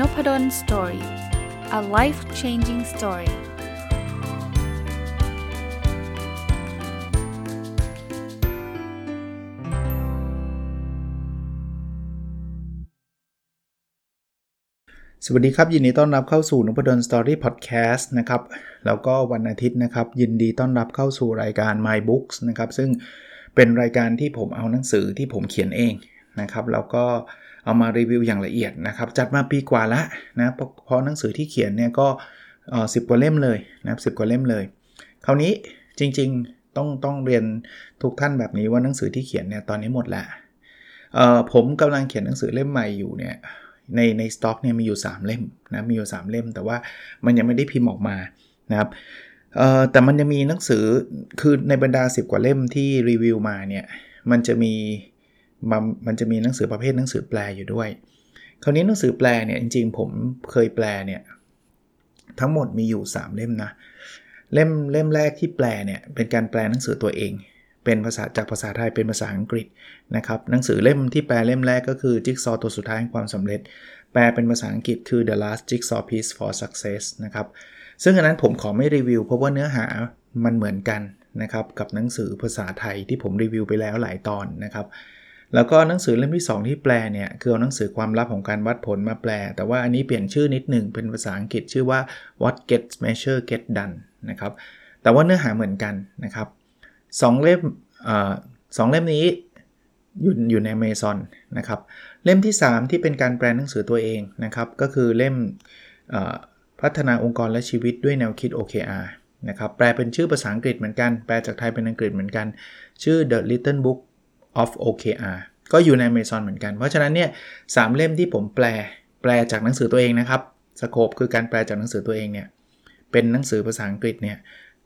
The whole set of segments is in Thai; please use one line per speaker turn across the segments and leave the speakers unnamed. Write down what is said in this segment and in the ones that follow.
Nopadol Story a life changing story สวัสดีครับ ยินดีต้อนรับเข้าสู่นพดล Story พอดแคสต์นะครับ แล้วก็วันอาทิตย์นะครับ ยินดีต้อนรับเข้าสู่รายการ My Books นะครับ ซึ่งเป็นรายการที่ผมเอาหนังสือที่ผมเขียนเองนะครับ แล้วก็เเอามารีวิวอย่างละเอียดนะครับจัดมาปีกว่าแล้วนะเพราะหนังสือที่เขียนเนี่ยก็สิบกว่าเล่มเลยนะครับสิกว่าเล่มเลย คราวนี้จริงๆต้องต้องเรียนทุกท่านแบบนี้ว่าหนังสือที่เขียนเนี่ยตอนนี้หมดล้วผมกำลังเขียนหนังสือเล่มใหม่อยู่เนี่ยในในสต็อกเนี่ยมีอยู่ 3 เล่มนะมีอยู่ 3 เล่ม แต่ว่ามันยังไม่ได้พิมพ์ออกมานะครับแต่มันจะมีหนังสือคือในบรรดา 10 กว่าเล่มที่รีวิวมาเนี่ยมันจะมี มันจะมีหนังสือประเภทหนังสือแปลอยู่ด้วย คราวนี้หนังสือแปลเนี่ยจริงๆ ผมเคยแปลเนี่ยทั้งหมดมีอยู่ 3 เล่มนะเล่มเล่มแรกที่แปลเนี่ยเป็นการแปลหนังสือตัวเอง เป็นภาษาจากภาษาไทยเป็นภาษาอังกฤษนะครับหนังสือเล่มที่แปลเล่มแรกก็คือจิ๊กซอตัวสุดท้ายของความสำเร็จ แปลเป็นภาษาอังกฤษคือ The Last Jigsaw Piece for Success นะครับซึ่งอันนั้นผมขอไม่รีวิว เพราะว่าเนื้อหามันเหมือนกันนะครับกับหนังสือภาษาไทยที่ผมรีวิวไปแล้วหลายตอนนะครับ แล้วก็หนังสือเล่มที่ 2 ที่แปลเนี่ยคือเอาหนังสือความลับของการวัดผลมาแปล แต่ว่าอันนี้เปลี่ยนชื่อนิดหนึ่งเป็นภาษาอังกฤษชื่อว่า what gets measure get done นะครับแต่ว่าเนื้อหาเหมือนกันนะครับสองเล่มสองเล่มนี้อยู่อยู่ใน Amazon นะครับเล่มที่ 3 ที่เป็นการแปลหนังสือตัวเองนะครับก็คือเล่มพัฒนาองค์กรและชีวิตด้วยแนวคิด OKR นะครับแปลเป็นชื่อภาษาอังกฤษเหมือนกัน แปลจากไทยเป็นอังกฤษเหมือนกัน ชื่อ The Little Book of OKR ก็อยู่ใน Amazon เหมือนกัน เพราะฉะนั้นเนี่ยสเล่มที่ผมแปลแปลจากหนังสือตัวเองนะครับสโคปคือการแปลจากหนังสือตัวเองเนี่ยเป็นหนังสือภาษาอังกฤษเนี่ย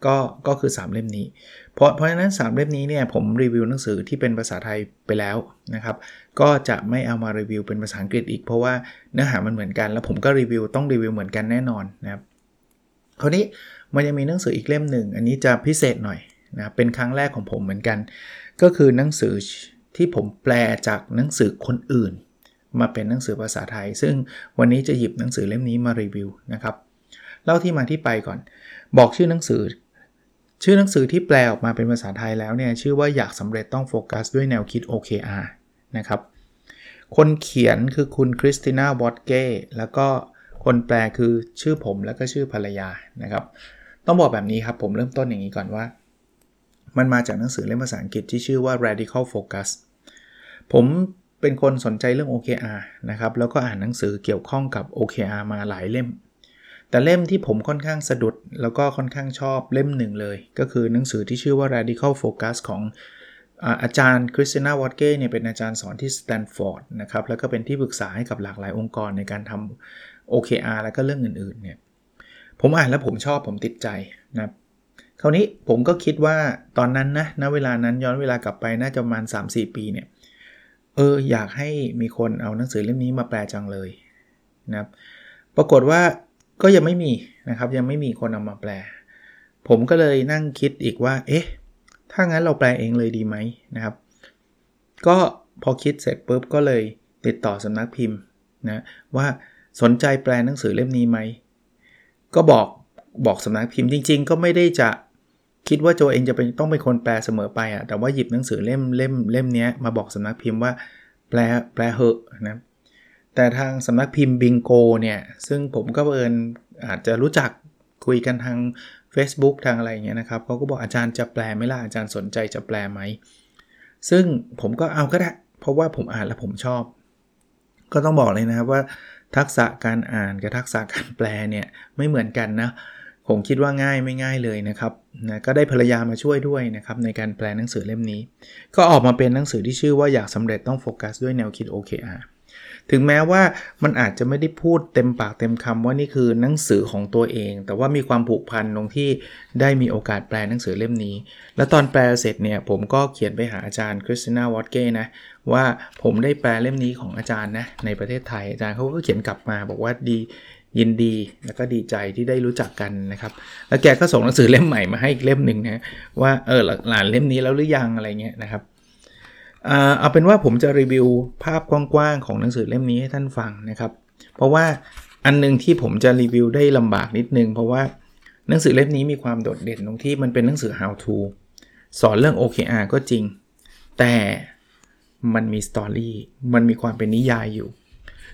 ก็ก็คือ 3 เล่มนี้ เพราะเพราะฉะนั้น 3 เล่มนี้เนี่ยผมรีวิวหนังสือที่เป็นภาษาไทยไปแล้วนะครับ ก็จะไม่เอามารีวิวเป็นภาษาอังกฤษอีก เพราะว่าเนื้อหามันเหมือนกัน แล้วผมก็รีวิวต้องรีวิวเหมือนกันแน่นอนนะครับคราวนี้มันยังมีหนังสืออีกเล่มหนึ่ง อันนี้จะพิเศษหน่อยนะเป็นครั้งแรกของผมเหมือนกัน ก็คือหนังสือที่ผมแปลจากหนังสือคนอื่น มาเป็นหนังสือภาษาไทย ซึ่งวันนี้จะหยิบหนังสือเล่มนี้มารีวิวนะครับเล่าที่มาที่ไปก่อน บอกชื่อหนังสือ ชื่อหนังสือที่แปลออกมาเป็นภาษาไทยแล้วเนี่ยชื่อว่าอยากสำเร็จต้องโฟกัสด้วยแนวคิด OKR นะครับคนเขียนคือคุณคริสติน่าวอตเก้แล้วก็คนแปลคือชื่อผมแล้วก็ชื่อภรรยานะครับ ต้องบอกแบบนี้ครับผมเริ่มต้นอย่างนี้ก่อนว่า มันมาจากหนังสือเล่มภาษาอังกฤษที่ชื่อว่า radical focus ผมเป็นคนสนใจเรื่อง OKR นะครับ แล้วก็อ่านหนังสือเกี่ยวข้องกับ OKR มาหลายเล่ม แต่เล่มที่ผมค่อนข้างสะดุด แล้วก็ค่อนข้างชอบเล่มหนึ่งเลย ก็คือหนังสือที่ชื่อว่า radical focus ของอาจารย์คริสติน่าวอตเก้เนี่ยเป็นอาจารย์สอนที่สแตนฟอร์ดนะครับ แล้วก็เป็นที่ปรึกษาให้กับหลากหลายองค์กรในการทำ OKR แล้วก็เรื่องอื่นๆเนี่ย ผมอ่านแล้วผมชอบผมติดใจนะ คราวนี้ผมก็คิดว่าตอนนั้นนะณเวลานั้นย้อนเวลากลับไปน่าจะประมาณ 3-4 ปีเนี่ยเอออยากให้มีคนเอาหนังสือเล่มนี้มาแปลจังเลยนะครับปรากฏว่าก็ยังไม่มีนะครับยังไม่มีคนเอามาแปล ผมก็เลยนั่งคิดอีกว่า เอ๊ะ ถ้างั้นเราแปลเองเลยดีไหมนะครับ ก็พอคิดเสร็จปุ๊บก็เลยติดต่อสำนักพิมพ์นะว่าสนใจแปลหนังสือเล่มนี้ไหมก็บอกบอกสำนักพิมพ์จริง ๆ ก็ไม่ได้จะ คิดว่าโจเองจะเป็นต้องเป็นคนแปลเสมอไปอะ่ะแต่ว่าหยิบหนังสือเล่มเล่มเล่มนี้มาบอกสำนักพิมพ์ว่าแปลแปลเหอะนะแต่ทางสำนักพิมพ์บิงโกเนี่ยซึ่งผมก็เอิญอาจจะรู้จักคุยกันทาง Facebook ทางอะไรเงี้ยนะครับเขาก็บอกอาจารย์จะแปลไหมล่ะอาจารย์สนใจจะแปลไหม ซึ่งผมก็เอาก็ได้ เพราะว่าผมอ่านแล้วผมชอบ ก็ต้องบอกเลยนะครับว่าทักษะการอ่านกับทักษะการแปลเนี่ยไม่เหมือนกันนะ ผมคิดว่าง่ายไม่ง่ายเลยนะครับนะก็ได้ภรรยามาช่วยด้วยนะครับในการแปลหนังสือเล่มนี้ ก็ออกมาเป็นหนังสือที่ชื่อว่าอยากสำเร็จต้องโฟกัสด้วยแนวคิด OKR ถึงแม้ว่ามันอาจจะไม่ได้พูดเต็มปากเต็มคำว่านี่คือหนังสือของตัวเอง แต่ว่ามีความผูกพันตรงที่ได้มีโอกาสแปลหนังสือเล่มนี้ แล้วตอนแปลเสร็จเนี่ยผมก็เขียนไปหาอาจารย์คริสติน่าวอตเก้นะว่าผมได้แปลเล่มนี้ของอาจารย์นะในประเทศไทยอาจารย์เขาก็เขียนกลับมาบอกว่าดี ยินดีแล้วก็ดีใจที่ได้รู้จักกันนะครับ แล้วแกก็ส่งหนังสือเล่มใหม่มาให้อีกเล่มหนึ่งนะว่าเอออ่านเล่มนี้แล้วหรือยังอะไรเงี้ยนะครับเอาเป็นว่าผมจะรีวิวภาพกว้างๆของหนังสือเล่มนี้ให้ท่านฟังนะครับ เพราะว่าอันนึงที่ผมจะรีวิวได้ลำบากนิดนึง เพราะว่าหนังสือเล่มนี้มีความโดดเด่นตรงที่มันเป็นหนังสือ how to สอนเรื่อง OKR ก็จริง แต่มันมี story มันมีความเป็นนิยายอยู่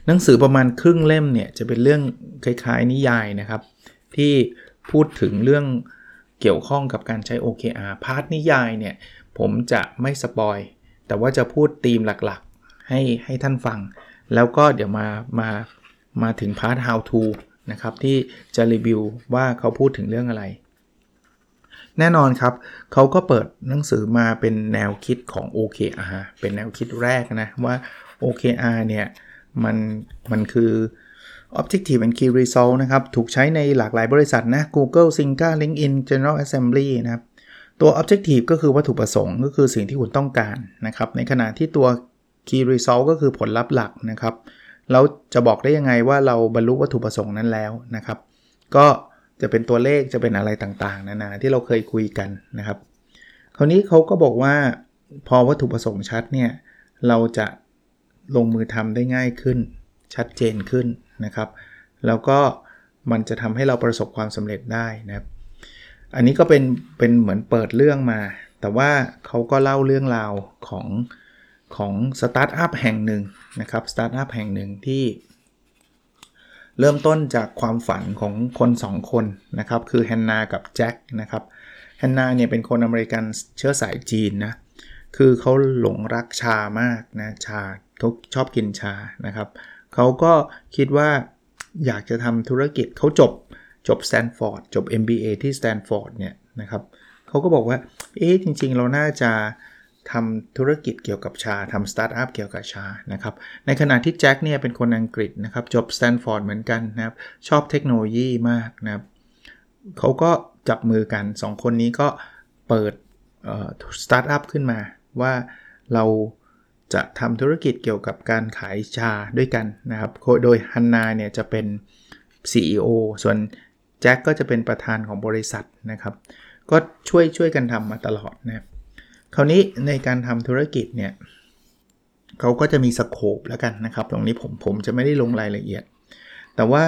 หนังสือประมาณครึ่งเล่มเนี่ยจะเป็นเรื่องคล้ายๆ นิยายนะครับ ที่พูดถึงเรื่องเกี่ยวข้องกับการใช้ OKR part นิยายเนี่ยผมจะไม่สปอยแต่ว่าจะพูดธีมหลักๆ ให้ให้ท่านฟัง แล้วก็เดี๋ยวมามามาถึงพาร์ท how to นะครับที่จะรีวิวว่าเขาพูดถึงเรื่องอะไร แน่นอนครับ เขาก็เปิดหนังสือมาเป็นแนวคิดของ OKR เป็นแนวคิดแรกนะว่า OKR เนี่ย มันมันคือ Objective and Key Result นะครับ ถูกใช้ในหลากหลายบริษัทนะ Google, Zynga, LinkedIn, General Assembly นะครับ ตัว Objective ก็คือวัตถุประสงค์ ก็คือสิ่งที่คุณต้องการนะครับ ในขณะที่ตัว Key Result ก็คือผลลัพธ์หลักนะครับ เราจะบอกได้ยังไงว่าเราบรรลุวัตถุประสงค์นั้นแล้วนะครับ ก็จะเป็นตัวเลขจะเป็นอะไรต่างๆ นานาที่เราเคยคุยกันนะครับ คราวนี้เขาก็บอกว่าพอวัตถุประสงค์ชัดเนี่ยเราจะ ลงมือทำได้ง่ายขึ้น ชัดเจนขึ้นนะครับ แล้วก็มันจะทำให้เราประสบความสำเร็จได้นะครับ อันนี้ก็เป็นเป็นเหมือนเปิดเรื่องมา แต่ว่าเขาก็เล่าเรื่องราวของของสตาร์ทอัพแห่งหนึ่งนะครับสตาร์ทอัพแห่งหนึ่งที่ เริ่มต้นจากความฝันของคน 2 คนนะครับ คือแฮนนากับแจ็คนะครับแฮนนาเนี่ยเป็นคนอเมริกันเชื้อสายจีนนะ คือเขาหลงรักชามากนะชาเขาชอบกินชานะครับเขาก็คิดว่าอยากจะทำธุรกิจเขาจบจบสแตนฟอร์ดจบ MBA ที่สแตนฟอร์ดเนี่ยนะครับเขาก็บอกว่า เอ๊ะจริง ๆ เราน่าจะทำธุรกิจเกี่ยวกับชาทำสตาร์ทอัพเกี่ยวกับชานะครับ ในขณะที่แจ็คเนี่ยเป็นคนอังกฤษนะครับ จบสแตนฟอร์ดเหมือนกันนะครับ ชอบเทคโนโลยีมากนะครับเขาก็จับมือกัน 2 คนนี้ก็เปิดสตาร์ทอัพขึ้นมา ว่าเราจะทำธุรกิจเกี่ยวกับการขายชาด้วยกันนะครับ โดยฮันนาเนี่ยจะเป็น CEO ส่วนแจ็คก็จะเป็นประธานของบริษัทนะครับ ก็ช่วยช่วยกันทำมาตลอดนะครับคราวนี้ในการทำธุรกิจเนี่ยเขาก็จะมีสโคปแล้วกันนะครับ ตรงนี้ผมผมจะไม่ได้ลงรายละเอียด แต่ว่า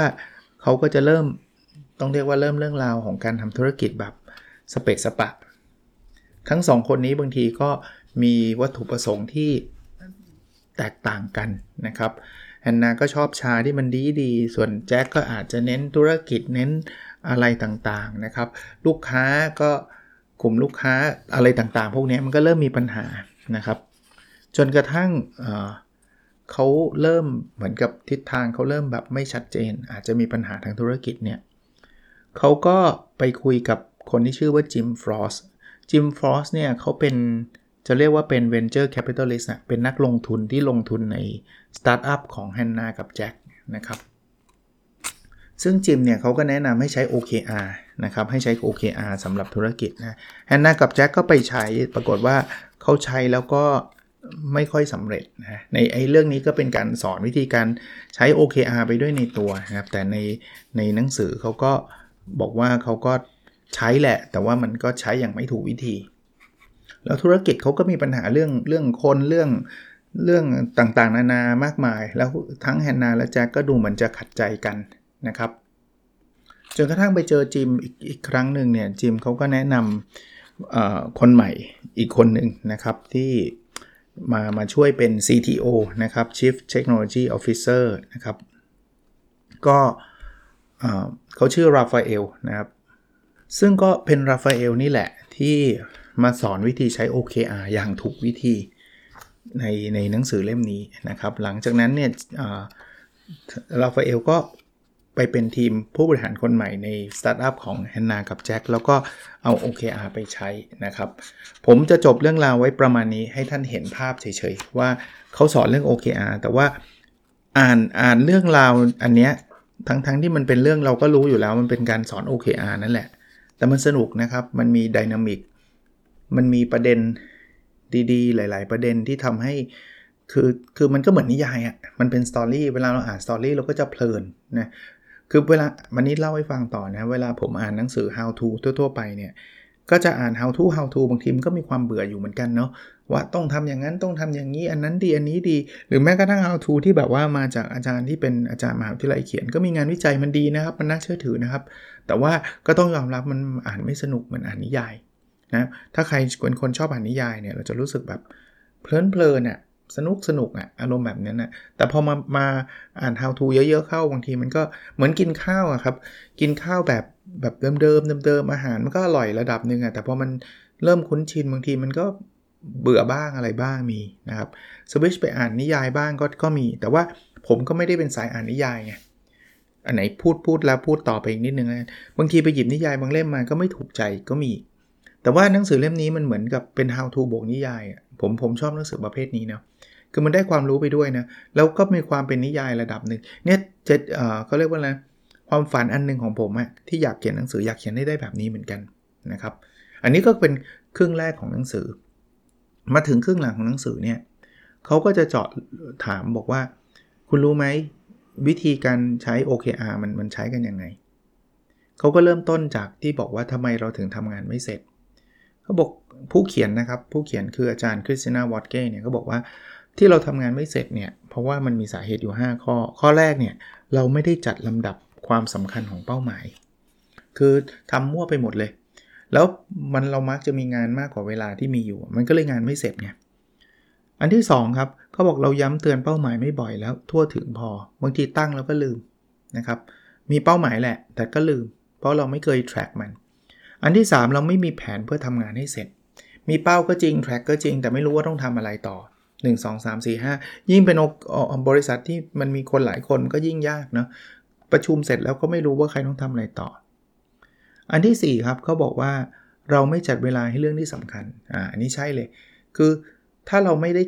เขาก็จะเริ่มต้องเรียกว่าเริ่มเรื่องราวของการทำธุรกิจแบบสเปกสปะ ทั้งสองคนนี้บางทีก็ มีวัตถุประสงค์ที่แตกต่างกันนะครับแอนนาก็ชอบชาที่มันดีดี ส่วนแจ็คก็อาจจะเน้นธุรกิจเน้นอะไรต่างๆนะครับ ลูกค้าก็กลุ่มลูกค้าอะไรต่างๆ พวกนี้มันก็เริ่มมีปัญหานะครับ จนกระทั่งเเขาเริ่มเหมือนกับทิศทางเขาเริ่มแบบไม่ชัดเจน อาจจะมีปัญหาทางธุรกิจเนี่ยเขาก็ไปคุยกับคนที่ชื่อว่าจิมฟรอสจิมฟรอสเนี่ยเขาเป็น จะเรียกว่าเป็น venture capitalist นะเป็นนักลงทุนที่ลงทุนในสตาร์ทอัพของแฮนนากับแจ็คนะครับซึ่งจิมเนี่ยเขาก็แนะนำให้ใช้ OKR นะครับให้ใช้ OKR สำหรับธุรกิจนะแฮนนากับแจ็คก็ไปใช้ปรากฏว่าเขาใช้แล้วก็ไม่ค่อยสำเร็จนะในไอ้เรื่องนี้ก็เป็นการสอนวิธีการใช้ OKR ไปด้วยในตัวนะครับแต่ในในหนังสือเขาก็บอกว่าเขาก็ใช้แหละ แต่ว่ามันก็ใช้อย่างไม่ถูกวิธี แล้วธุรกิจเขาก็มีปัญหาเรื่องเรื่องคนเรื่องเรื่องต่างๆ นานามากมาย แล้วทั้งแฮนนาและแจ็คก็ดูเหมือนจะขัดใจกันนะครับจนกระทั่งไปเจอจิมอีกอีกครั้งหนึ่งเนี่ยจิมเขาก็แนะนำคนใหม่อีกคนหนึ่งนะครับที่มามาช่วยเป็น CTO นะครับ Chief Technology Officer นะครับ ก็เขาชื่อราฟาเอลนะครับ ซึ่งก็เป็นราฟาเอลนี่แหละที่ มาสอนวิธีใช้ OKR อย่างถูกวิธีในในหนังสือเล่มนี้นะครับ หลังจากนั้นเนี่ยราฟาเอลก็ไปเป็นทีมผู้บริหารคนใหม่ในสตาร์ทอัพของแฮนนากับแจ็คแล้วก็เอา OKR ไปใช้นะครับ ผมจะจบเรื่องราวไว้ประมาณนี้ให้ท่านเห็นภาพเฉยๆ ว่าเขาสอนเรื่อง OKR แต่ว่าอ่านอ่านเรื่องราวอันเนี้ยทั้งๆทที่มันเป็นเรื่องเราก็รู้อยู่แล้วมันเป็นการสอน OKR นั่นแหละ แต่มันสนุกนะครับ มันมีดินามิก มันมีประเด็นดีๆ หลาย ๆ ประเด็นที่ทำให้คือคือมันก็เหมือนนิยายอะ่ะมันเป็นสตอรี่เวลาเราอ่านสตอรี่เราก็จะเพลินนะคือเวลาวันนี้เล่าให้ฟังต่อนะเวลาผมอ่านหนังสือ how to ทั่ว ๆ ไปเนี่ยก็จะอ่าน how to how to บางทีมันก็มีความเบื่ออยู่เหมือนกันเนาะว่าต้องทำอย่างนั้นต้องทำอย่างนี้ อันนั้นดีอันนี้ดี หรือแม้กระทั่ง how to ที่แบบว่ามาจากอาจารย์ที่เป็นอาจารย์มหาวิทยาลัยเขียน ก็มีงานวิจัยมันดีนะครับ มันน่าเชื่อถือนะครับ แต่ว่าก็ต้องยอมรับมันอ่านไม่สนุกเหมือนอ่านนิยาย นะถ้าใครเป็นคนชอบอ่านนิยายเนี่ยเราจะรู้สึกแบบเพลินเพลินอะสนุกสนุกอะอารมณ์แบบนั้นนะแต่พอมามาอ่าน how to เยอะๆเข้าบางทีมันก็เหมือนกินข้าวอะครับกินข้าวแบบแบบเดิมๆเดิมๆอาหารมันก็อร่อยระดับหนึ่งอะแต่พอมันเริ่มคุ้นชินบางทีมันก็เบื่อบ้างอะไรบ้างมีนะครับสวิชไปอ่านนิยายบ้างก็ก็มี แต่ว่าผมก็ไม่ได้เป็นสายอ่านนิยายไงอันไหนพูดพูดแล้วพูดต่อไปอีกนิดนึงนะบางทีไปหยิบนิยายบางเล่มมาก็ไม่ถูกใจก็มี แต่ว่าหนังสือเล่มนี้มันเหมือนกับเป็น how to บวกนิยายผมผมชอบหนังสือประเภทนี้เนาะคือมันได้ความรู้ไปด้วยนะ แล้วก็มีความเป็นนิยายระดับหนึ่งเนี่ยเจ็ดเอ่อเขาเรียกว่าอะไรความฝันอันนึงของผมอะที่อยากเขียนหนังสืออยากเขียนได้ได้แบบนี้เหมือนกันนะครับ อันนี้ก็เป็นครึ่งแรกของหนังสือ มาถึงครึ่งหลังของหนังสือเนี่ยเขาก็จะเจาะถามบอกว่า คุณรู้ไหมวิธีการใช้ OKR มันมันใช้กันยังไงเขาก็เริ่มต้นจากที่บอกว่าทำไมเราถึงทำงานไม่เสร็จ เขาบอกผู้เขียนนะครับ ผู้เขียนคืออาจารย์คริสตินาวอตเก้เนี่ยเขาบอกว่าที่เราทำงานไม่เสร็จเนี่ย เพราะว่ามันมีสาเหตุอยู่ 5 ข้อ ข้อแรกเนี่ย เราไม่ได้จัดลำดับความสำคัญของเป้าหมาย คือทำมั่วไปหมดเลย แล้วมันเรามักจะมีงานมากกว่าเวลาที่มีอยู่ มันก็เลยงานไม่เสร็จไงอันที่ 2 ครับเขาบอกเราย้ำเตือนเป้าหมายไม่บ่อยแล้วทั่วถึงพอบางทีตั้งแล้วก็ลืมนะครับมีเป้าหมายแหละ แต่ก็ลืม เพราะเราไม่เคย track มัน อันที่ 3 เราไม่มีแผนเพื่อทำงานให้เสร็จ มีเป้าก็จริง track ก็จริง แต่ไม่รู้ว่าต้องทำอะไรต่อ 1 2 3 4 5 ยิ่งเป็นบริษัทที่มันมีคนหลายคนก็ยิ่งยากเนาะประชุมเสร็จแล้วก็ไม่รู้ว่าใครต้องทำอะไรต่อ อันที่ 4 ครับเขาบอกว่าเราไม่จัดเวลาให้เรื่องที่สำคัญอ่าอันนี้ใช่เลย คือถ้าเราไม่ได้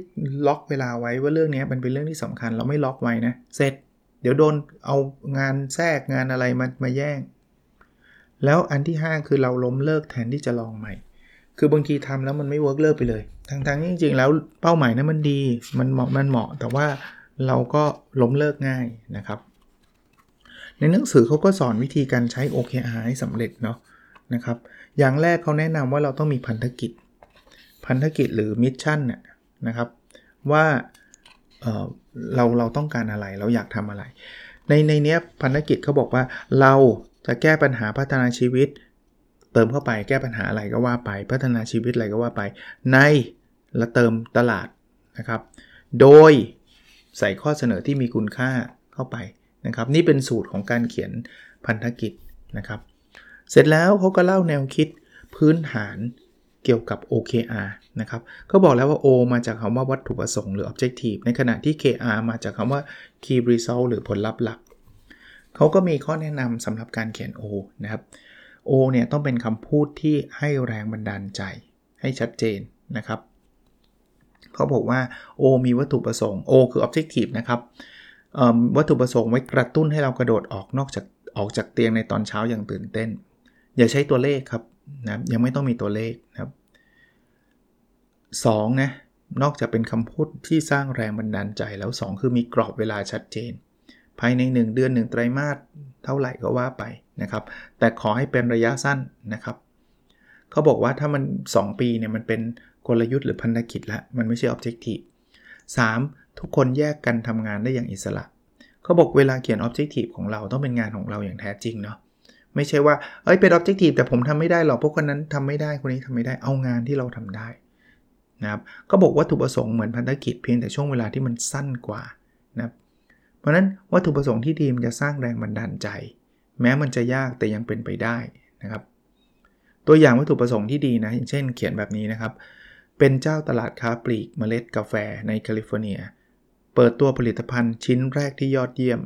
ล็อกเวลาไว้ว่าเรื่องนี้มันเป็นเรื่องที่สำคัญ เราไม่ล็อกไว้นะเสร็จ เดี๋ยวโดนเอางานแทรกงานอะไรมามาแย่ง แล้วอันที่ 5 คือเราล้มเลิกแทนที่จะลองใหม่ คือบางทีทำแล้วมันไม่ work เลิกไปเลย ทั้งๆจริงๆ แล้วเป้าหมายนั้นมันดี มันเหมาะ มันเหมาะ แต่ว่าเราก็ล้มเลิกง่ายนะครับ ในหนังสือเขาก็สอนวิธีการใช้ OKR ให้สำเร็จเนาะนะครับ อย่างแรกเขาแนะนำว่าเราต้องมีพันธกิจ พันธกิจหรือมิชชั่นน่ยนะครับ ว่าเเราเราต้องการอะไร เราอยากทำอะไร ในในเนี้ยพันธกิจเขาบอกว่าเรา จะแก้ปัญหาพัฒนาชีวิต เติมเข้าไปแก้ปัญหาอะไรก็ว่าไป พัฒนาชีวิตอะไรก็ว่าไป ในและเติมตลาดนะครับ โดยใส่ข้อเสนอที่มีคุณค่าเข้าไปนะครับ นี่เป็นสูตรของการเขียนพันธกิจนะครับ เสร็จแล้วเขาก็เล่าแนวคิดพื้นฐานเกี่ยวกับ OKR นะครับเขาบอกแล้วว่า O มาจากคำว่าวัตถุประสงค์หรือ objective ในขณะที่ KR มาจากคำว่า key result หรือผลลัพธ์หลัก เขาก็มีข้อแนะนำสำหรับการเขียน O นะครับ O เนี่ยต้องเป็นคำพูดที่ให้แรงบันดาลใจให้ชัดเจนนะครับเขาบอกว่า O มีวัตถุประสงค์ O คือ objective นะครับวัตถุประสงค์ไว้กระตุ้นให้เรากระโดดออกนอกจากออกจากเตียงในตอนเช้าอย่างตื่นเต้น อย่าใช้ตัวเลขครับนะยังไม่ต้องมีตัวเลขนะครับ2นะนอกจากเป็นคำพูดที่สร้างแรงบันดาลใจแล้ว 2 คือมีกรอบเวลาชัดเจน ภายใน 1 เดือน 1 ไตรมาสเท่าไหร่ก็ว่าไปนะครับ แต่ขอให้เป็นระยะสั้นนะครับเขาบอกว่าถ้ามัน 2 ปีเนี่ยมันเป็นกลยุทธ์หรือพันธกิจล้วมันไม่ใช่ objective 3. ทุกคนแยกกันทำงานได้อย่างอิสระเขาบอกเวลาเขียน objective ของเราต้องเป็นงานของเราอย่างแท้จริงเนาะไม่ใช่ว่า เอ้ย เป็น objective แต่ผมทำไม่ได้หรอก พวกคนนั้นทำไม่ได้ คนนี้ทำไม่ได้ เอางานที่เราทำได้นะครับ ก็บอกว่าถูกประสงค์เหมือนพันธกิจเพียงแต่ช่วงเวลาที่มันสั้นกว่านะครับ เพราะนั้นวัตถุประสงค์ที่ดีมันจะสร้างแรงบันดาลใจ แม้มันจะยากแต่ยังเป็นไปได้นะครับ ตัวอย่างวัตถุประสงค์ที่ดีนะอย่างเช่นเขียนแบบนี้นะครับ เป็นเจ้าตลาดค้าปลีกเมล็ดกาแฟในแคลิฟอร์เนีย เปิดตัวผลิตภัณฑ์ชิ้นแรกที่ยอดเยี่ยม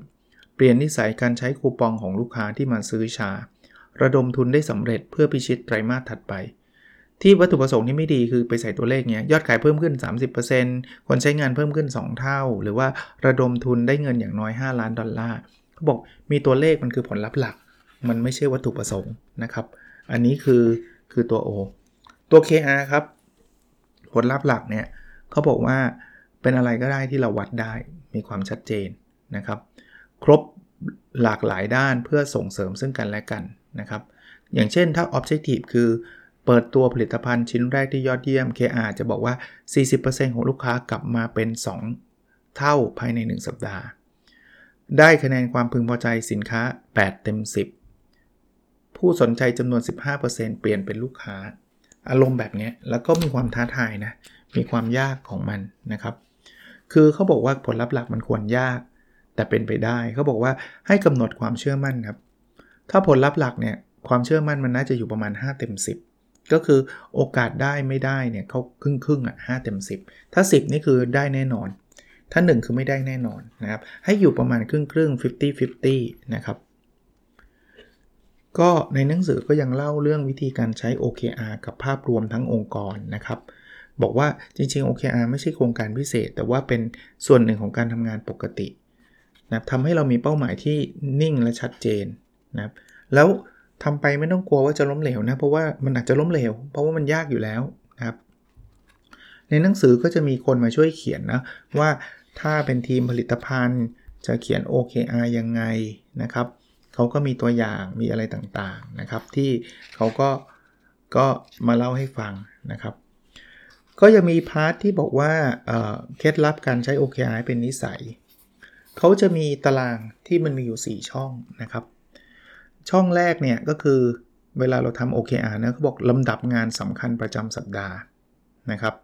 เปลี่ยนนิสัยการใช้คูปองของลูกค้าที่มาซื้อชา ระดมทุนได้สำเร็จเพื่อพิชิตไตรมาสถัดไป ที่วัตถุประสงค์ที่ไม่ดีคือไปใส่ตัวเลขเนี้ยยอดขายเพิ่มขึ้น 30%คนใช้งานเพิ่มขึ้น 2 เท่า หรือว่าระดมทุนได้เงินอย่างน้อย 5 ล้านดอลลาร์เขาบอกมีตัวเลขมันคือผลลัพธ์หลัก มันไม่ใช่วัตถุประสงค์นะครับ อันนี้คือคือตัว O ตัว KR ครับ ผลลัพธ์หลักเนี่ยเขาบอกว่าเป็นอะไรก็ได้ที่เราวัดได้มีความชัดเจนนะครับ ครบหลากหลายด้านเพื่อส่งเสริมซึ่งกันและกันนะครับ อย่างเช่นถ้า Objective คือ เปิดตัวผลิตภัณฑ์ชิ้นแรกที่ยอดเยี่ยม KR จะบอกว่า 40%ของลูกค้ากลับมาเป็น 2 เท่าภายใน 1 สัปดาห์ ได้คะแนนความพึงพอใจสินค้า 8 เต็ม 10 ผู้สนใจจำนวน 15%เปลี่ยนเป็นลูกค้า อารมณ์แบบนี้แล้วก็มีความท้าทายนะ มีความยากของมันนะครับ คือเขาบอกว่าผลลัพธ์หลักมันควรยาก แต่เป็นไปได้เขาบอกว่าให้กำหนดความเชื่อมั่นครับ ถ้าผลลัพธ์หลักเนี่ยความเชื่อมั่นมันน่าจะอยู่ประมาณ 5 เต็ม 10 ก็คือโอกาสได้ไม่ได้เนี่ยเขาครึ่งครึ่งอะ5เต็ม 10 ถ้า 10 นี่คือได้แน่นอน ถ้า 1 คือไม่ได้แน่นอนนะครับ ให้อยู่ประมาณครึ่งครึ่ง50 50 นะครับ ก็ในหนังสือก็ยังเล่าเรื่องวิธีการใช้ OKR กับภาพรวมทั้งองค์กรนะครับ บอกว่าจริงๆ OKR ไม่ใช่โครงการพิเศษ แต่ว่าเป็นส่วนหนึ่งของการทำงานปกตินะทำให้เรามีเป้าหมายที่นิ่งและชัดเจนนะครับแล้ว ทำไปไม่ต้องกลัวว่าจะล้มเหลวนะ เพราะว่ามันอาจจะล้มเหลว เพราะว่ามันยากอยู่แล้วนะครับ ในหนังสือก็จะมีคนมาช่วยเขียนนะว่าถ้าเป็นทีมผลิตภัณฑ์ จะเขียน OKR ยังไงนะครับเขาก็มีตัวอย่างมีอะไรต่างๆนะครับ ที่เขาก็ก็มาเล่าให้ฟังนะครับ ก็ยังมีพาร์ทที่บอกว่าเคล็ดลับการใช้ OKR เป็นนิสัย เขาจะมีตารางที่มันมีอยู่ 4 ช่องนะครับ ช่องแรกเนี่ยก็คือเวลาเราทำ OKR นะเขาบอกลำดับงานสำคัญประจำสัปดาห์นะครับ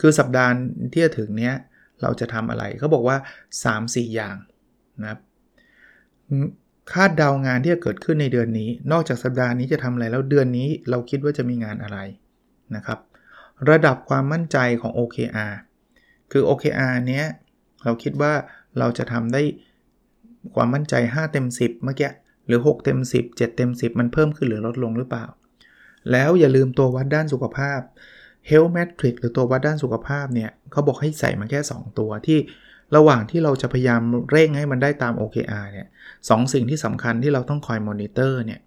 คือสัปดาห์ที่จะถึงเนี้ยเราจะทำอะไรเขาบอกว่า 3-4 อย่างนะครับคาดเดางานที่จะเกิดขึ้นในเดือนนี้ นอกจากสัปดาห์นี้จะทำอะไรแล้วเดือนนี้เราคิดว่าจะมีงานอะไรนะครับ ระดับความมั่นใจของ OKR คือ OKR เนี้ยเราคิดว่าเราจะทำได้ความมั่นใจ 5 เต็ม 10 เมื่อกี้ หรือ 6 เต็ม 10 7 เต็ม 10 มันเพิ่มขึ้นหรือลดลงหรือเปล่า แล้วอย่าลืมตัววัดด้านสุขภาพ Health Metric หรือตัววัดด้านสุขภาพเนี่ยเขาบอกให้ใส่มาแค่ 2 ตัวที่ระหว่างที่เราจะพยายามเร่งให้มันได้ตาม OKR เนี่ยสองสิ่งที่สำคัญที่เราต้องคอยมอนิเตอร์เนี่ย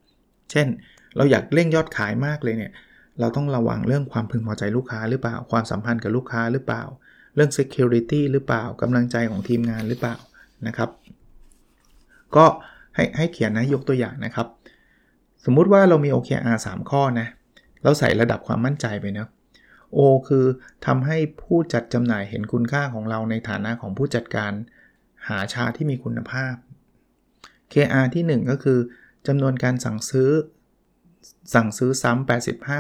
เช่น เราอยากเร่งยอดขายมากเลยเนี่ย เราต้องระวังเรื่องความพึงพอใจลูกค้าหรือเปล่า ความสัมพันธ์กับลูกค้าหรือเปล่า เรื่อง security หรือเปล่ากำลังใจของทีมงานหรือเปล่านะครับ ก็ ให้ให้เขียนนะยกตัวอย่างนะครับ สมมุติว่าเรามี OKR 3 ข้อนะเราใส่ระดับความมั่นใจไปนะ O คือทำให้ผู้จัดจำหน่ายเห็นคุณค่าของเราในฐานะของผู้จัดการหาชาที่มีคุณภาพ KR ที่ 1 ก็คือจำนวนการสั่งซื้อ สั่งซื้อซ้ำ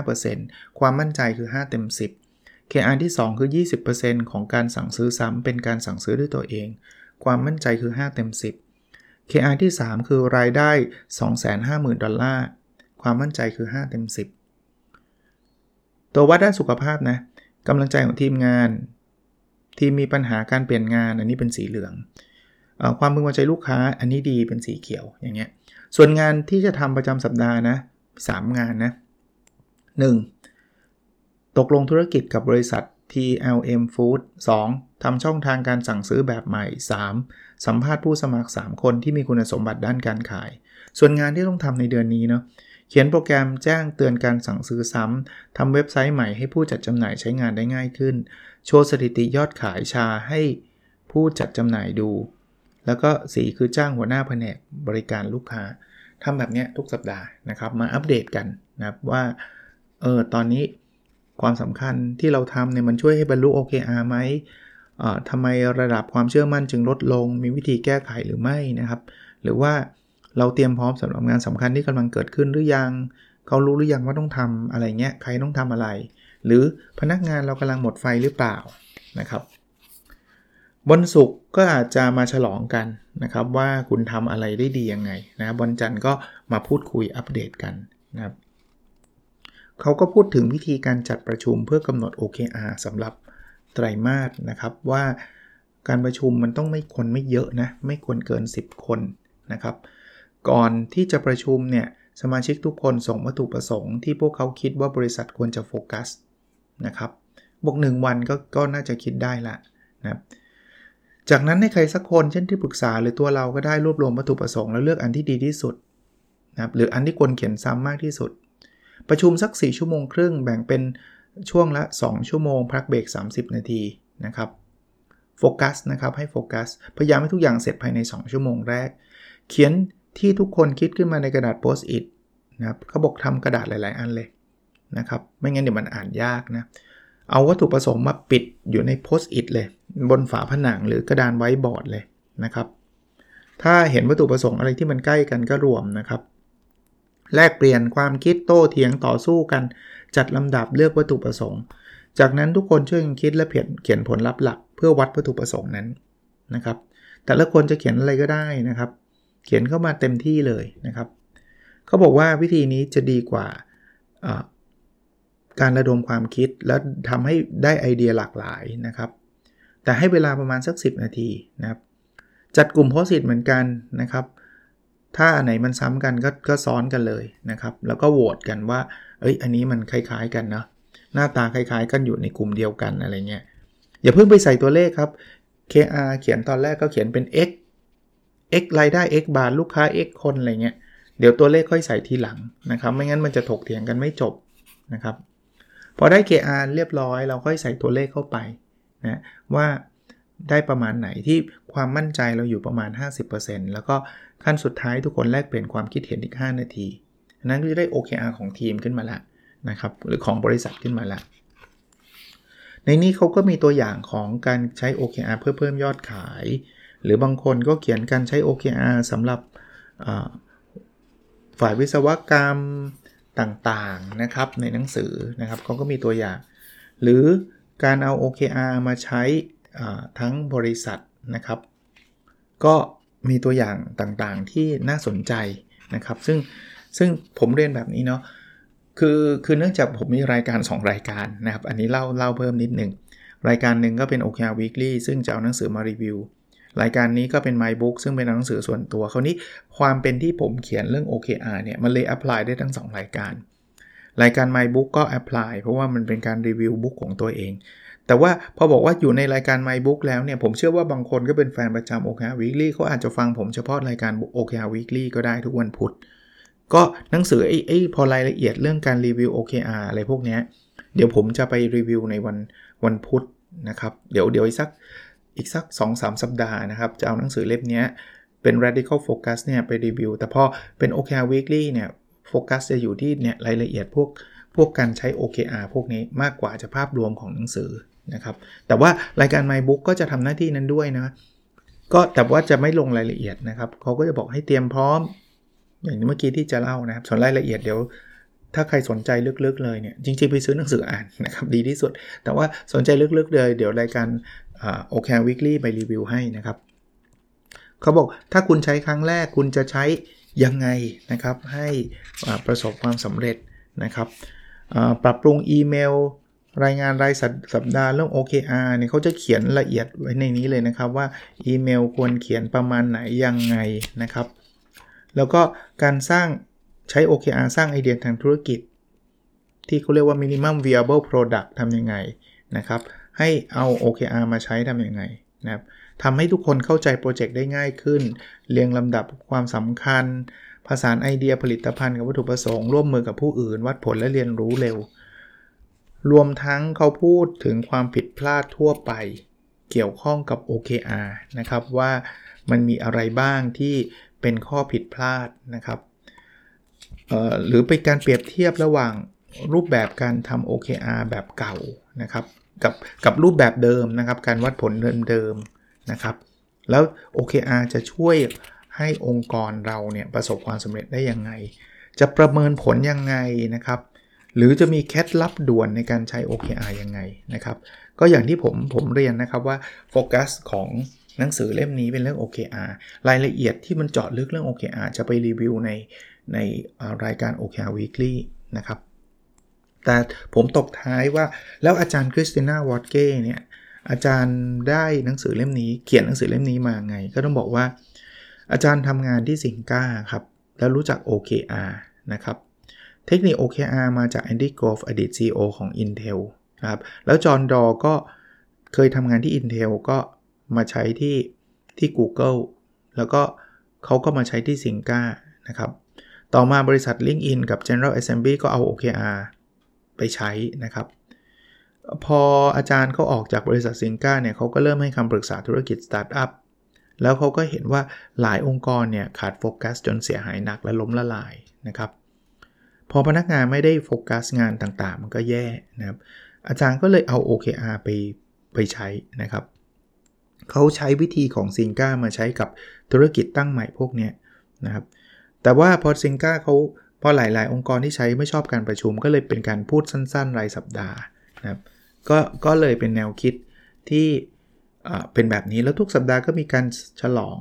85%ความมั่นใจคือ 5 เต็ม 10 KR ที่ 2 คือ 20%ของการสั่งซื้อซ้ำเป็นการสั่งซื้อด้วยตัวเอง ความมั่นใจคือ 5 เต็ม 10 KR ที่ 3 คือรายได้ 250,000 ดอลลาร์ ความมั่นใจคือ 5 เต็ม 10 ตัววัดด้านสุขภาพนะกำลังใจของทีมงาน ทีมมีปัญหาการเปลี่ยนงานอันนี้เป็นสีเหลืองความพึงพอใจลูกค้าอันนี้ดีเป็นสีเขียวอย่างเงี้ยส่วนงานที่จะทำประจำสัปดาห์นะ3งานนะ 1. ตกลงธุรกิจกับบริษัท TLM Food 2. ทำช่องทางการสั่งซื้อแบบใหม่ 3. สัมภาษณ์ผู้สมัคร 3 คนที่มีคุณสมบัติด้านการขาย ส่วนงานที่ต้องทำในเดือนนี้เนาะเขียนโปรแกรมแจ้งเตือนการสั่งซื้อซ้ำทำเว็บไซต์ใหม่ให้ผู้จัดจำหน่ายใช้งานได้ง่ายขึ้น โชว์สถิติยอดขายชาให้ผู้จัดจำหน่ายดู แล้วก็ 4 คือจ้างหัวหน้าแผนกบริการลูกค้าทำแบบนี้ทุกสัปดาห์นะครับมาอัปเดตกันนะครับว่าเออตอนนี้ความสำคัญที่เราทำเนี่ยมันช่วยให้บรรลุ OKR ไหม ทำไมระดับความเชื่อมั่นจึงลดลง มีวิธีแก้ไขหรือไม่นะครับ หรือว่าเราเตรียมพร้อมสำหรับงานสำคัญที่กำลังเกิดขึ้นหรือยัง เขารู้หรือยังว่าต้องทำอะไรเงี้ย ใครต้องทำอะไร หรือพนักงานเรากำลังหมดไฟหรือเปล่านะครับ วันศุกร์ก็อาจจะมาฉลองกันนะครับว่าคุณทำอะไรได้ดียังไงนะวันจันทร์ก็มาพูดคุยอัปเดตกันนะครับเขาก็พูดถึงวิธีการจัดประชุมเพื่อกำหนด OKR สำหรับ ไตรมาสนะครับว่าการประชุมมันต้องไม่คนไม่เยอะนะ ไม่ควรเกิน 10 คนนะครับ ก่อนที่จะประชุมเนี่ยสมาชิกทุกคนส่งวัตถุประสงค์ที่พวกเขาคิดว่าบริษัทควรจะโฟกัสนะครับบวก1วันก็ก็น่าจะคิดได้ละนะจากนั้นให้ใครสักคนเช่นที่ปรึกษาหรือตัวเราก็ได้รวบรวมวัตถุประสงค์แล้วเลือกอันที่ดีที่สุดนะครับหรืออันที่ควรเขียนซ้ำมากที่สุด ประชุมสัก 4 ชั่วโมงครึ่งแบ่งเป็น ช่วงละ 2 ชั่วโมงพักเบรก 30 นาทีนะครับโฟกัสนะครับให้โฟกัสพยายามให้ทุกอย่างเสร็จภายใน 2 ชั่วโมงแรก เขียนที่ทุกคนคิดขึ้นมาในกระดาษโพสต์อิทนะครับเขาบอกทำกระดาษหลาย ๆ อันเลยนะครับไม่งั้นเดี๋ยวมันอ่านยากนะเอาวัตถุประสงค์มาปิดอยู่ในโพสต์อิทเลย บนฝาผนังหรือกระดานไว้บอร์ดเลยนะครับ ถ้าเห็นวัตถุประสงค์อะไรที่มันใกล้กันก็รวมนะครับ แลกเปลี่ยนความคิดโต้เถียงต่อสู้กัน จัดลำดับเลือกวัตถุประสงค์ จากนั้นทุกคนช่วยกันคิดและเขียนเขียนผลลัพธ์หลัก เพื่อวัดวัตถุประสงค์นั้นนะครับ แต่ละคนจะเขียนอะไรก็ได้นะครับ เขียนเข้ามาเต็มที่เลยนะครับเขาบอกว่าวิธีนี้จะดีกว่าการระดมความคิดและทำให้ได้ไอเดียหลากหลายนะครับ แต่ให้เวลาประมาณสัก 10 นาทีนะครับ จัดกลุ่มโพสิตเหมือนกันนะครับ ถ้าอันไหนมันซ้ำกันก็ก็ซ้อนกันเลยนะครับ แล้วก็โหวตกันว่า เอ้ย อันนี้มันคล้ายๆกันเนาะหน้าตาคล้ายๆ กันอยู่ในกลุ่มเดียวกันอะไรเงี้ย อย่าเพิ่งไปใส่ตัวเลขครับ KR เขียนตอนแรกก็เขียนเป็น x x รายได้ x บาท ลูกค้า x คนอะไรเงี้ย เดี๋ยวตัวเลขค่อยใส่ทีหลังนะครับ ไม่งั้นมันจะถกเถียงกันไม่จบนะครับ พอได้ KR เรียบร้อย เราค่อยใส่ตัวเลขเข้าไปนะว่าได้ประมาณไหนที่ความมั่นใจเราอยู่ประมาณ 50%แล้วก็ ขั้นสุดท้ายทุกคนแลกเปลี่ยนความคิดเห็นอีก 5 นาทีนั้นก็จะได้ OKR ของทีมขึ้นมาแล้วนะครับหรือของบริษัทขึ้นมาแล้วในนี้เขาก็มีตัวอย่างของการใช้ OKR เพื่อเพิ่มยอดขาย หรือบางคนก็เขียนการใช้ OKR สำหรับฝ่ายวิศวกรรมต่างๆนะครับในหนังสือนะครับเขาก็มีตัวอย่าง หรือการเอา OKR มาใช้ทั้งบริษัทนะครับ ก็ มีตัวอย่างต่างๆที่น่าสนใจนะครับ ซึ่งซึ่งผมเรียนแบบนี้เนาะคือคือเนื่องจากผมมีรายการ 2 รายการนะครับ อันนี้เล่าเล่าเพิ่มนิดหนึ่งรายการหนึ่งก็เป็น OKR Weekly ซึ่งจะเอาหนังสือมารีวิวรายการนี้ก็เป็น My Book ซึ่งเป็นหนังสือส่วนตัวคราวนี้ความเป็นที่ผมเขียนเรื่อง OKR เนี่ย มันเลย apply ได้ทั้ง 2 รายการ รายการ My Book ก็ apply เพราะว่ามันเป็นการรีวิวบุ๊กของตัวเอง แต่ว่าพอบอกว่าอยู่ในรายการ My Book แล้วเนี่ย ผมเชื่อว่าบางคนก็เป็นแฟนประจำ OKR Weekly เขาอาจจะฟังผมเฉพาะรายการ OKR Weekly ก็ได้ทุกวันพุธ ก็หนังสือไอ้ไอ้พอรายละเอียดเรื่องการรีวิว OKR อะไรพวกนี้เดี๋ยวผมจะไปรีวิวในวันวันพุธนะครับ เดี๋ยวเดี๋ยวอีกสักอีกสัก 2-3 สัปดาห์นะครับ จะเอาหนังสือเล่มนี้เป็น radical focus เนี่ยไปรีวิว แต่พอเป็น OKR weekly เนี่ยโฟกัสจะอยู่ที่เนี่ยรายละเอียดพวกพวกการใช้ OKR พวกนี้มากกว่าจะภาพรวมของหนังสือ นะครับ แต่ว่ารายการ My Book ก็จะทำหน้าที่นั้นด้วยนะ ก็แต่ว่าจะไม่ลงรายละเอียดนะครับเขาก็จะบอกให้เตรียมพร้อม อย่างเมื่อกี้ที่จะเล่านะครับ ส่วนรายละเอียดเดี๋ยว ถ้าใครสนใจลึกๆเลยเนี่ย จริงๆไปซื้อหนังสืออ่านนะครับดีที่สุด แต่ว่าสนใจลึกๆเลยเดี๋ยวรายการโอเควิกฤตไปรีวิวให้นะครับเขาบอกถ้าคุณใช้ครั้งแรกคุณจะใช้ยังไงนะครับให้ประสบความสำเร็จนะครับปรับปรุงอีเมล รายงานรายสัปดาห์เรื่อง OKR เนี่ยเขาจะเขียนละเอียดไว้ในนี้เลยนะครับว่าอีเมลควรเขียนประมาณไหนยังไงนะครับ แล้วก็การสร้างใช้ OKR สร้างไอเดียทางธุรกิจ ที่เขาเรียกว่า minimum viable product ทำยังไงนะครับ ให้เอา OKR มาใช้ทำยังไงนะครับทำให้ทุกคนเข้าใจโปรเจกต์ได้ง่ายขึ้น เรียงลำดับความสำคัญผสานไอเดียผลิตภัณฑ์กับวัตถุประสงค์ร่วมมือกับผู้อื่น วัดผลและเรียนรู้เร็ว รวมทั้งเขาพูดถึงความผิดพลาดทั่วไป เกี่ยวข้องกับ OKR นะครับว่ามันมีอะไรบ้างที่เป็นข้อผิดพลาดนะครับหรือเป็นการเปรียบเทียบระหว่างรูปแบบการทำ OKR แบบเก่านะครับกับกับรูปแบบเดิมนะครับ การวัดผลเดิมๆนะครับ แล้ว OKR จะช่วยให้องค์กรเราเนี่ยประสบความสำเร็จได้ยังไง จะประเมินผลยังไงนะครับ หรือจะมีเคล็ดลับด่วนในการใช้ OKR ยังไงนะครับ ก็อย่างที่ผมผมเรียนนะครับว่าโฟกัสของหนังสือเล่มนี้เป็นเรื่อง OKR รายละเอียดที่มันเจาะลึกเรื่อง OKR จะไปรีวิวในในรายการ OKR Weekly นะครับ แต่ผมตกท้ายว่าแล้วอาจารย์คริสติน่าวอตเก้เนี่ยอาจารย์ได้หนังสือเล่มนี้เขียนหนังสือเล่มนี้มาไง ก็ต้องบอกว่า อาจารย์ทำงานที่ซิงก้าครับ แล้วรู้จัก OKR นะครับ เทคนิค OKR มาจากแอนดี้กรอฟอดีต CEO ของ Intel นะครับแล้วจอห์นดอร์ก็เคยทำงานที่ Intel ก็มาใช้ที่ที่ Google แล้วก็เขาก็มาใช้ที่ซิงก้านะครับ ต่อมาบริษัท LinkedIn กับ General Assembly ก็เอา OKR ไปใช้นะครับ พออาจารย์เขาออกจากบริษัทซิงก้าเนี่ยเขาก็เริ่มให้คำปรึกษาธุรกิจสตาร์ทอัพแล้วเขาก็เห็นว่าหลายองค์กรเนี่ยขาดโฟกัสจนเสียหายหนักและล้มละลายนะครับ พอพนักงานไม่ได้โฟกัสงานต่างๆ มันก็แย่นะครับ อาจารย์ก็เลยเอา OKR ไปไปใช้นะครับ เขาใช้วิธีของซิงก้ามาใช้กับธุรกิจตั้งใหม่พวกนี้นะครับ แต่ว่าพอซิงก้าเขาพอหลาย ๆ องค์กรที่ใช้ไม่ชอบการประชุม ก็เลยเป็นการพูดสั้น ๆ รายสัปดาห์นะครับก็ก็เลยเป็นแนวคิดที่เป็นแบบนี้แล้วทุกสัปดาห์ก็มีการฉลอง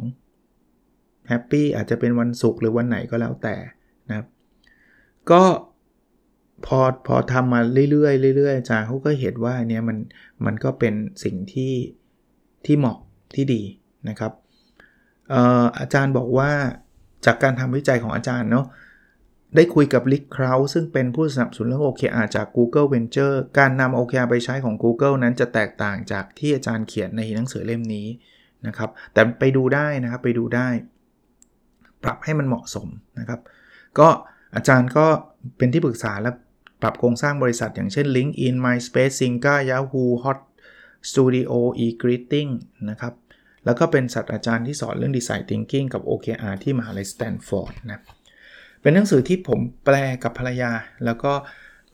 แฮปปี้อาจจะเป็นวันศุกร์หรือวันไหนก็แล้วแต่ ก็พอพอทำมาเรื่อยๆเรื่อยๆอาจารย์เขาก็เห็นว่าเนี้ยมันมันก็เป็นสิ่งที่ที่เหมาะที่ดีนะครับอาจารย์บอกว่าจากการทำวิจัยของอาจารย์เนาะได้คุยกับลิกคราวซึ่งเป็นผู้สนับสนุนเรื่อง OKR จาก Google Venture การนำ OKR ไปใช้ของ Google นั้นจะแตกต่างจากที่อาจารย์เขียนในหนังสือเล่มนี้นะครับ แต่ไปดูได้นะครับไปดูได้ ปรับให้มันเหมาะสมนะครับ ก็ อาจารย์ก็เป็นที่ปรึกษาและปรับโครงสร้างบริษัท อย่างเช่น LinkedIn MySpace Synca Yahoo Hot Studio e-greeting นะครับ แล้วก็เป็นศาสตราจารย์ที่สอนเรื่อง Design Thinking กับ OKR ที่มหาลัยสแตนฟอร์ดนะเป็นหนังสือที่ผมแปลกับภรรยา แล้วก็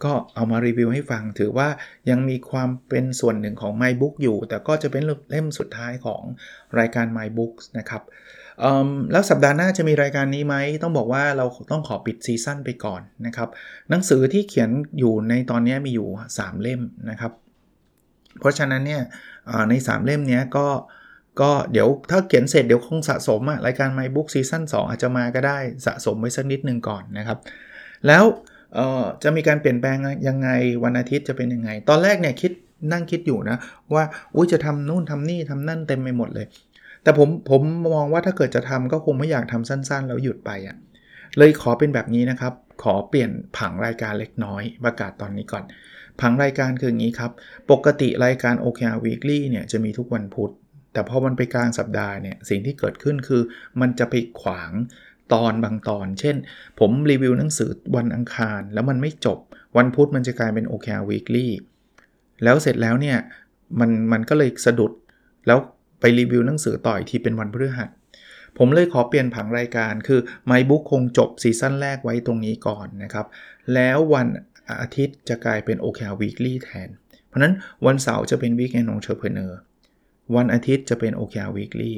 ก็เอามารีวิวให้ฟัง ถือว่ายังมีความเป็นส่วนหนึ่งของ My Book อยู่ แต่ก็จะเป็นเล่มสุดท้ายของรายการ My Books นะครับ แล้วสัปดาห์หน้าจะมีรายการนี้ไหม ต้องบอกว่าเราต้องขอปิดซีซั่นไปก่อนนะครับ หนังสือที่เขียนอยู่ในตอนนี้มีอยู่ 3 เล่มนะครับ เพราะฉะนั้นเนี่ยใน 3 เล่มนี้ก็ก็เดี๋ยวถ้าเขียนเสร็จเดี๋ยวคงสะสมอะรายการ My Book ซีซั่น2อาจจะมาก็ได้สะสมไว้สักนิดนึงก่อนนะครับ แล้วจะมีการเปลี่ยนแปลงยังไงวันอาทิตย์จะเป็นยังไง ตอนแรกเนี่ยคิดนั่งคิดอยู่นะ ว่าอุ้ยจะทำนู่นทำนี่ทำนั่นเต็มไปหมดเลย แต่ผมผมมองว่าถ้าเกิดจะทำก็คงไม่อยากทำสั้นๆ แล้วหยุดไปอะ่ะเลยขอเป็นแบบนี้นะครับ ขอเปลี่ยนผังรายการเล็กน้อย ประกาศตอนนี้ก่อน ผังรายการคืออย่างนี้ครับ ปกติรายการ OKR Weekly เนี่ยจะมีทุกวันพุธ แต่พอมันไปกลางสัปดาห์เนี่ยสิ่งที่เกิดขึ้นคือมันจะไปขวางตอนบางตอน เช่น ผมรีวิวหนังสือวันอังคาร แล้วมันไม่จบ วันพุธมันจะกลายเป็น OKR Weekly แล้วเสร็จแล้วเนี่ยมันมันก็เลยสะดุด แล้ว ไปรีวิวหนังสือต่ออีกทีเป็นวันพฤหัส ผมเลยขอเปลี่ยนผังรายการคือ MyBook คงจบซีซั่นแรกไว้ตรงนี้ก่อนนะครับ แล้ววันอาทิตย์จะกลายเป็น OKR Weekly แทน เพราะนั้นวันเสาร์จะเป็น Weekend Entrepreneur วันอาทิตย์จะเป็น OKR Weekly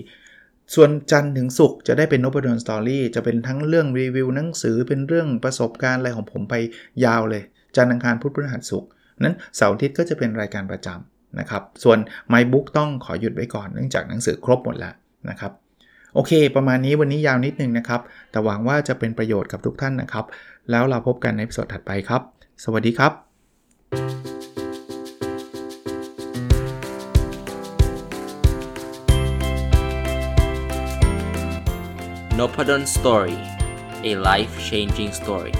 ส่วนจันทร์ถึงศุกร์จะได้เป็น n o ด a นสตอรี่จะเป็นทั้งเรื่องรีวิวหนังสือเป็นเรื่องประสบการณ์อะไรของผมไปยาวเลย จันทร์อังคารพุธพฤหัสศุกร์นั้นเสาร์อาทิตย์ก็จะเป็นรายการประจำ นะครับ ส่วน MyBook ต้องขอหยุดไว้ก่อนเนื่องจากหนังสือครบหมดแล้วนะครับ โอเค ประมาณนี้วันนี้ยาวนิดนึงนะครับ แต่หวังว่าจะเป็นประโยชน์กับทุกท่านนะครับ แล้วเราพบกันในสดถัดไปครับ สวัสดีครับ
n o p a d o n Story a life changing story